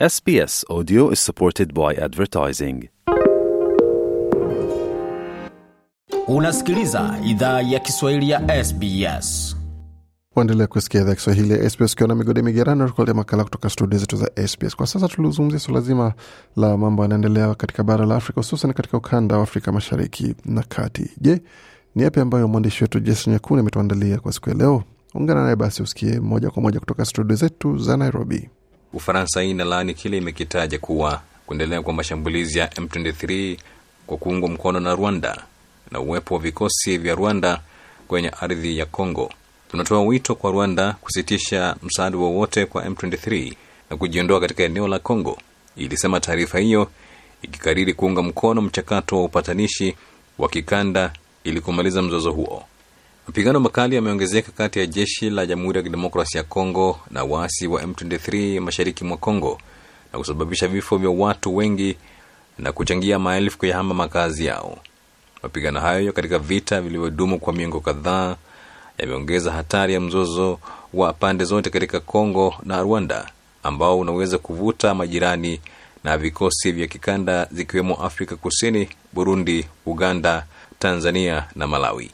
SBS Audio is supported by advertising. Unasikiliza idhaa ya Kiswahili ya SBS. Waendelea kusikia idhaa Kiswahili ya SBS ukiwa na migode migerano, tukuletea makala kutoka studio zetu za SBS. Kwa sasa tulizungumzia suala zima la mambo yanaendelea katika bara la Afrika, hususan katika ukanda wa Afrika mashariki na kati. Je, ni yapi ambayo mwandishi wetu Jason Nyakuni ametuandalia kwa siku ya leo? Ungana naye basi usikie moja kwa moja kutoka studio zetu za Nairobi. Ufaransa inalaani kile imekitaja kuwa kuendelea kwa mashambulizi ya M23 kwa kuungwa mkono na Rwanda na uwepo wa vikosi vya Rwanda kwenye ardhi ya Kongo. Tunatoa wito kwa Rwanda kusitisha msaada wowote kwa M23 na kujiondoa katika eneo la Kongo, ilisema taarifa hiyo, ikikariri kuunga mkono mchakato wa upatanishi wa kikanda ili kumaliza mzozo huo. Mapigano makali yameongezeka kati ya jeshi la Jamhuri ya Kidemokrasia ya Kongo na waasi wa M23 mashariki mwa Kongo na kusababisha vifo vya watu wengi na kuchangia maelfu kuyahama makazi yao. Mapigano hayo katika vita vilivyodumu kwa miongo kadhaa yameongeza hatari ya mzozo wa pande zote katika Kongo na Rwanda ambao unaweza kuvuta majirani na vikosi vya kikanda zikiwemo Afrika Kusini, Burundi, Uganda, Tanzania na Malawi.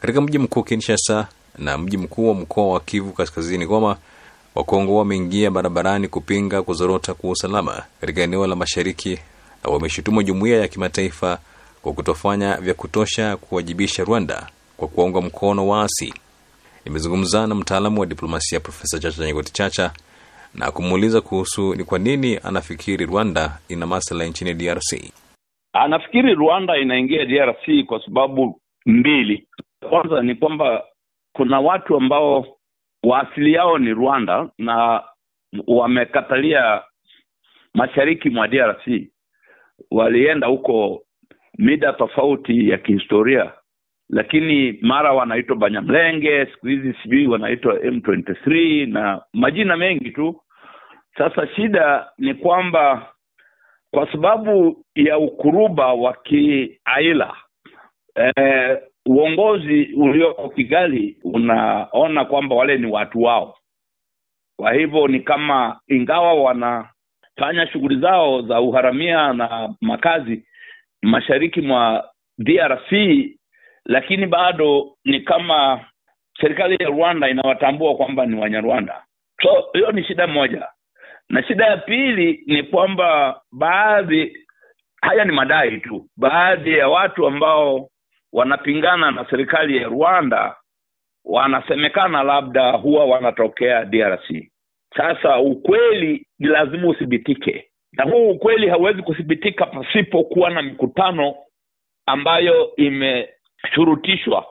Katika mji mkuu Kinshasa na mji mkuu wa mkoa wa Kivu Kaskazini, Goma, Wakongo wameingia barabarani kupinga kuzorota kwa usalama katika eneo la mashariki na wameshutumu jumuiya ya kimataifa kwa kutofanya vya kutosha kuwajibisha Rwanda kwa kuwaunga mkono waasi. Nimezungumza na mtaalamu wa diplomasia Profesa Chacha Nyegoti Chacha na kumuuliza kuhusu ni kwa nini anafikiri Rwanda ina maslahi nchini DRC. Anafikiri Rwanda inaingia DRC kwa sababu mbili. Kwanza ni kwamba kuna watu ambao waasili yao ni Rwanda na wamekatalia mashariki mwa DRC. Walienda huko mida tofauti ya kihistoria, lakini mara wanaitwa Banyamlenge, siku hizi sijui wanaitwa M23 na majina mengi tu. Sasa shida ni kwamba kwa sababu ya ukuruba wa kiaila eh, uongozi ulioko Kigali unaona kwamba wale ni watu wao. Kwa hivyo ni kama ingawa wanafanya shughuli zao za uharamia na makazi mashariki mwa DRC, lakini bado ni kama serikali ya Rwanda inawatambua kwamba ni Wanyarwanda. So hiyo ni shida moja, na shida ya pili ni kwamba baadhi, haya ni madai tu, baadhi ya watu ambao wanapingana na serikali ya Rwanda wanasemekana labda huwa wanatokea DRC. Sasa ukweli ni lazima uthibitike, na huu ukweli hauwezi kuthibitika pasipokuwa na mikutano ambayo imeshurutishwa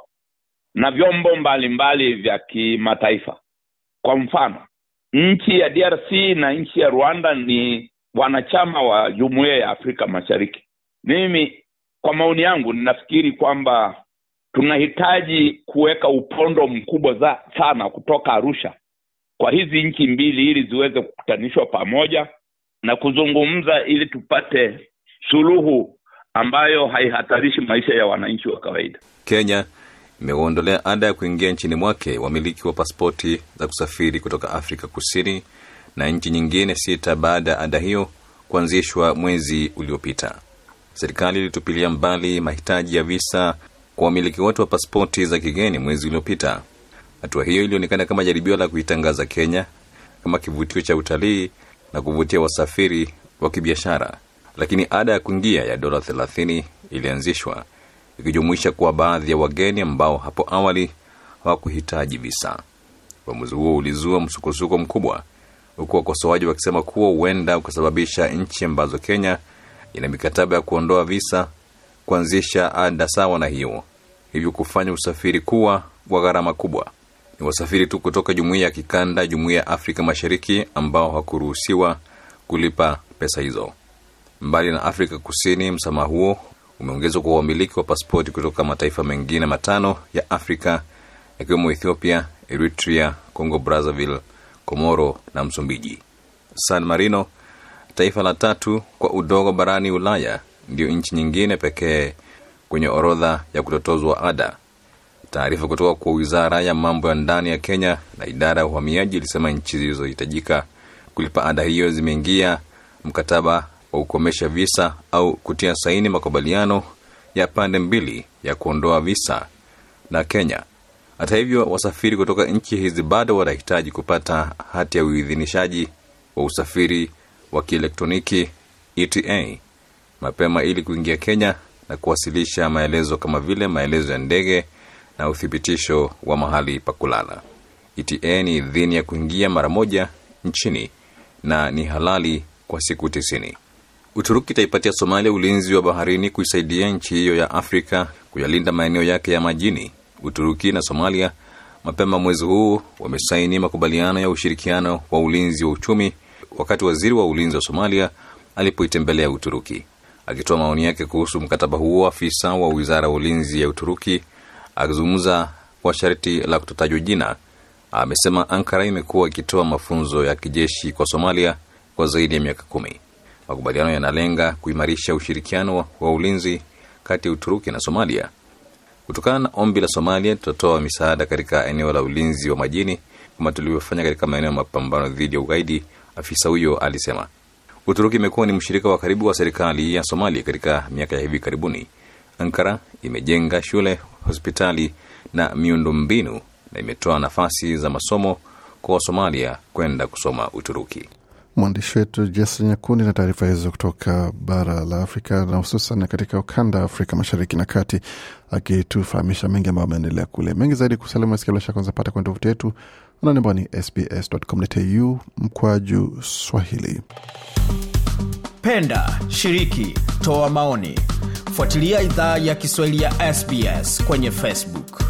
na vyombo mbalimbali vya kimataifa. Kwa mfano, nchi ya DRC na nchi ya Rwanda ni wanachama wa Jumuiya ya Afrika Mashariki. Mimi kwa maoni yangu ninafikiri kwamba tunahitaji kuweka upondo mkubwa za, sana kutoka Arusha kwa hizi nchi mbili ili ziweze kukutanishwa pamoja na kuzungumza ili tupate suluhu ambayo haihatarishi maisha ya wananchi wa kawaida. Kenya imewaondolea ada ya kuingia nchini mwake wamiliki wa pasipoti za kusafiri kutoka Afrika Kusini na nchi nyingine sita baada ya ada hiyo kuanzishwa mwezi uliopita. Serikali ilitupilia mbali mahitaji ya visa kwa wamiliki wote wa pasipoti za kigeni mwezi uliopita. Hatua hiyo ilionekana kama jaribio la kuitangaza Kenya kama kivutio cha utalii na kuvutia wasafiri wa kibiashara, lakini ada ya kuingia ya dola thelathini ilianzishwa ikijumuisha kuwa baadhi ya wageni ambao hapo awali hawakuhitaji visa. Uamuzi huo ulizua msukosuko mkubwa, huku wakosoaji wakisema kuwa huenda ukasababisha nchi ambazo Kenya ina mikataba ya kuondoa visa kuanzisha ada sawa na hiyo, hivyo kufanya usafiri kuwa wa gharama kubwa. Ni wasafiri tu kutoka jumuiya ya kikanda, jumuiya ya Afrika Mashariki ambao hawakuruhusiwa kulipa pesa hizo. Mbali na Afrika Kusini, msamaha huo umeongezwa kwa wamiliki wa pasipoti kutoka mataifa mengine matano ya Afrika yakiwemo Ethiopia, Eritrea, Congo Brazzaville, Komoro na Msumbiji. San Marino taifa la tatu kwa udogo barani Ulaya, ndiyo nchi nyingine pekee kwenye orodha ya kutotozwa ada. Taarifa kutoka kwa wizara ya mambo ya ndani ya Kenya na idara ya uhamiaji ilisema nchi zilizohitajika kulipa ada hiyo zimeingia mkataba wa kukomesha visa au kutia saini makubaliano ya pande mbili ya kuondoa visa na Kenya. Hata hivyo, wasafiri kutoka nchi hizi bado wanahitaji kupata hati ya uidhinishaji wa usafiri wa kielektroniki ETA mapema ili kuingia Kenya na kuwasilisha maelezo kama vile maelezo ya ndege na uthibitisho wa mahali pa kulala. ETA ni idhini ya kuingia mara moja nchini na ni halali kwa siku tisini. Uturuki itaipatia Somalia ulinzi wa baharini kuisaidia nchi hiyo ya Afrika kuyalinda maeneo yake ya majini. Uturuki na Somalia mapema mwezi huu wamesaini makubaliano ya ushirikiano wa ulinzi wa uchumi, wakati waziri wa ulinzi wa Somalia alipoitembelea Uturuki. Akitoa maoni yake kuhusu mkataba huo, afisa wa wizara ya ulinzi ya Uturuki akizungumza kwa sharti la kutotajwa jina, amesema Ankara imekuwa ikitoa mafunzo ya kijeshi kwa Somalia kwa zaidi ya miaka kumi. Makubaliano yanalenga kuimarisha ushirikiano wa ulinzi kati ya Uturuki na Somalia. Kutokana na ombi la Somalia, tutatoa misaada katika eneo la ulinzi wa majini kama tulivyofanya katika maeneo ya mapambano dhidi ya ugaidi, afisa huyo alisema. Uturuki imekuwa ni mshirika wa karibu wa serikali ya Somalia katika miaka ya hivi karibuni. Ankara imejenga shule, hospitali na miundombinu na imetoa nafasi za masomo kwa Wasomalia kwenda kusoma Uturuki. Mwandishi wetu Jason Nyakundi na taarifa hizo kutoka bara la Afrika na hususan katika ukanda wa Afrika mashariki na kati, akitufahamisha mengi ambayo ameendelea kule. Mengi zaidi kusalia masikia, bila shaka unazapata kwenye tovuti yetu anaoni ambao ni sbs.com.au mkwaju Swahili. Penda, shiriki, toa maoni, fuatilia idhaa ya Kiswahili ya SBS kwenye Facebook.